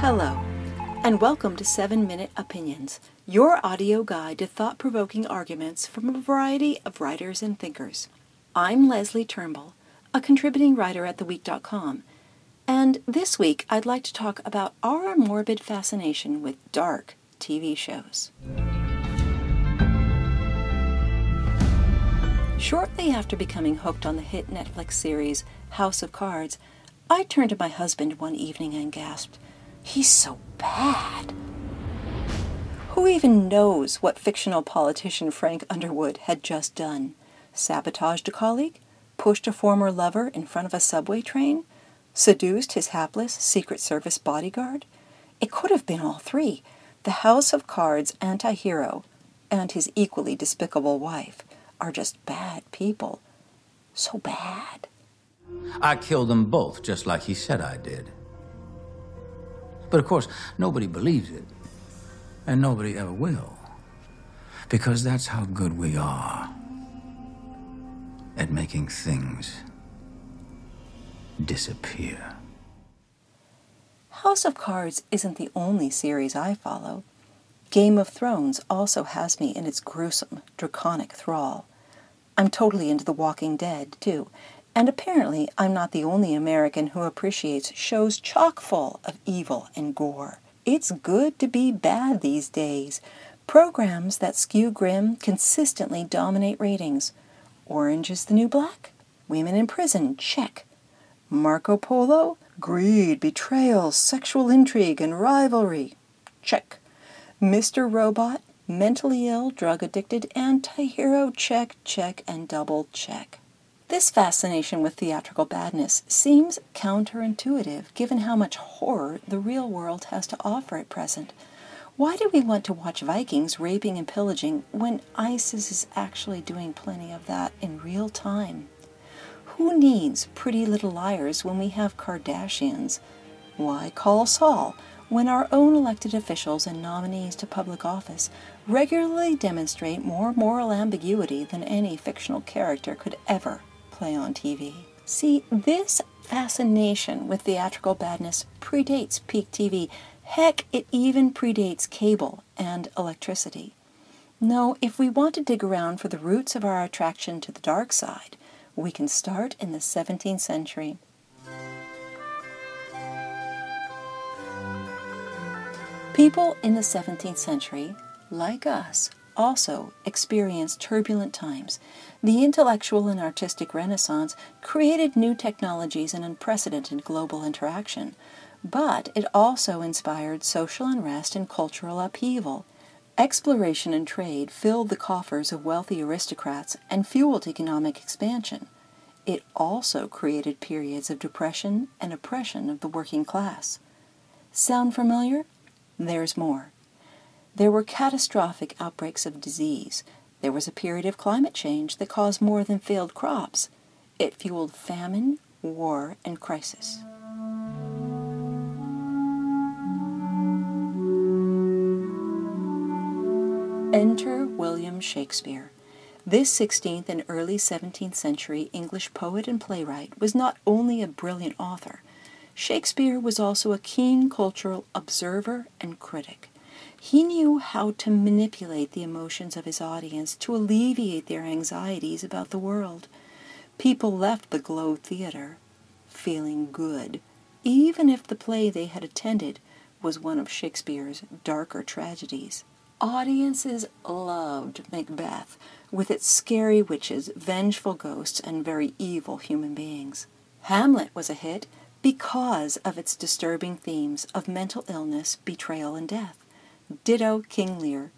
Hello, and welcome to 7 Minute Opinions, your audio guide to thought provoking arguments from a variety of writers and thinkers. I'm Leslie Turnbull, a contributing writer at TheWeek.com, and this week I'd like to talk about our morbid fascination with dark TV shows. Shortly after becoming hooked on the hit Netflix series House of Cards, I turned to my husband one evening and gasped, He's so bad. Who even knows what fictional politician Frank Underwood had just done? Sabotaged a colleague? Pushed a former lover in front of a subway train? Seduced his hapless Secret Service bodyguard? It could have been all three the House of Cards anti hero and his equally despicable wife are just bad people. So bad. I killed them both, just like he said I did. But of course, nobody believes it. And nobody ever will. Because that's how good we are at making things disappear. House of Cards isn't the only series I follow. Game of Thrones also has me in its gruesome, draconic thrall. I'm totally into The Walking Dead, too, and apparently I'm not the only American who appreciates shows chock full of evil and gore. It's good to be bad these days. Programs that skew grim consistently dominate ratings. Orange is the New Black? Women in Prison, check. Marco Polo? Greed, betrayal, sexual intrigue, and rivalry. Check. Mr. Robot? Mentally ill, drug addicted, anti hero? Check, check, and double check. This fascination with theatrical badness seems counterintuitive given how much horror the real world has to offer at present. Why do we want to watch Vikings raping and pillaging when ISIS is actually doing plenty of that in real time? Who needs pretty little liars when we have Kardashians? Why call Saul when our own elected officials and nominees to public office regularly demonstrate more moral ambiguity than any fictional character could ever play on TV? See, this fascination with theatrical badness predates peak TV. Heck, it even predates cable and electricity. No, if we want to dig around for the roots of our attraction to the dark side, we can start in the 17th century. People in the 17th century, like us, also experienced turbulent times. The intellectual and artistic renaissance created new technologies and unprecedented global interaction, but it also inspired social unrest and cultural upheaval. Exploration and trade filled the coffers of wealthy aristocrats and fueled economic expansion. It also created periods of depression and oppression of the working class. Sound familiar? There's more. There were catastrophic outbreaks of disease. There was a period of climate change that caused more than failed crops. It fueled famine, war, and crisis. Enter William Shakespeare. This 16th and early 17th century English poet and playwright was not only a brilliant author, Shakespeare was also a keen cultural observer and critic. He knew how to manipulate the emotions of his audience to alleviate their anxieties about the world. People left the Globe Theatre feeling good, even if the play they had attended was one of Shakespeare's darker tragedies. Audiences loved Macbeth, with its scary witches, vengeful ghosts, and very evil human beings. Hamlet was a hit because of its disturbing themes of mental illness, betrayal, and death. Ditto King Lear.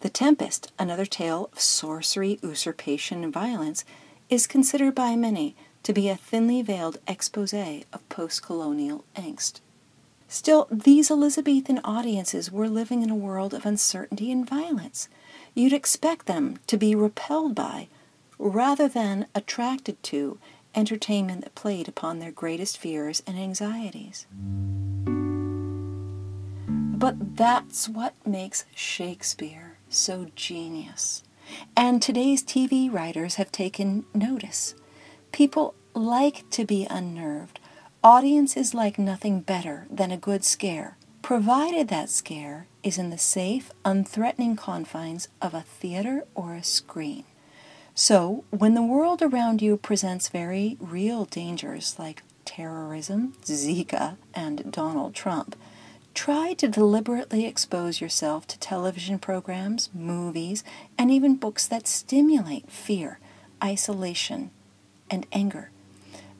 The Tempest, another tale of sorcery, usurpation, and violence, is considered by many to be a thinly veiled expose of post colonial angst. Still, these Elizabethan audiences were living in a world of uncertainty and violence. You'd expect them to be repelled by, rather than attracted to, entertainment that played upon their greatest fears and anxieties. But that's what makes Shakespeare so genius. And today's TV writers have taken notice. People like to be unnerved, Audiences like nothing better than a good scare, provided that scare is in the safe, unthreatening confines of a theater or a screen. So, when the world around you presents very real dangers like terrorism, Zika, and Donald Trump, try to deliberately expose yourself to television programs, movies, and even books that stimulate fear, isolation, and anger.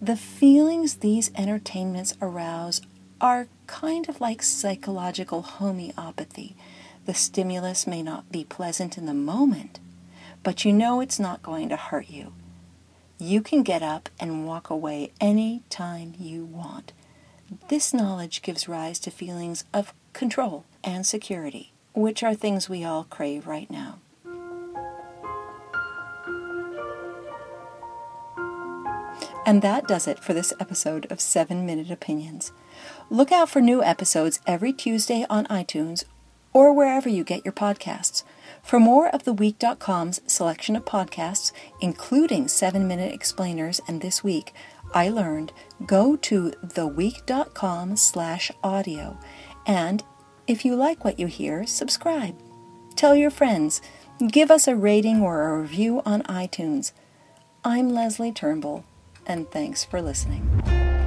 The feelings these entertainments arouse are kind of like psychological homeopathy. The stimulus may not be pleasant in the moment, but you know it's not going to hurt you. You can get up and walk away any time you want. This knowledge gives rise to feelings of control and security, which are things we all crave right now. And that does it for this episode of 7 Minute Opinions. Look out for new episodes every Tuesday on iTunes or wherever you get your podcasts. For more of TheWeek.com's selection of podcasts, including 7 Minute Explainers and This Week, I learned, go to theweek.com slash audio. And if you like what you hear, subscribe. Tell your friends. Give us a rating or a review on iTunes. I'm Leslie Turnbull, and thanks for listening.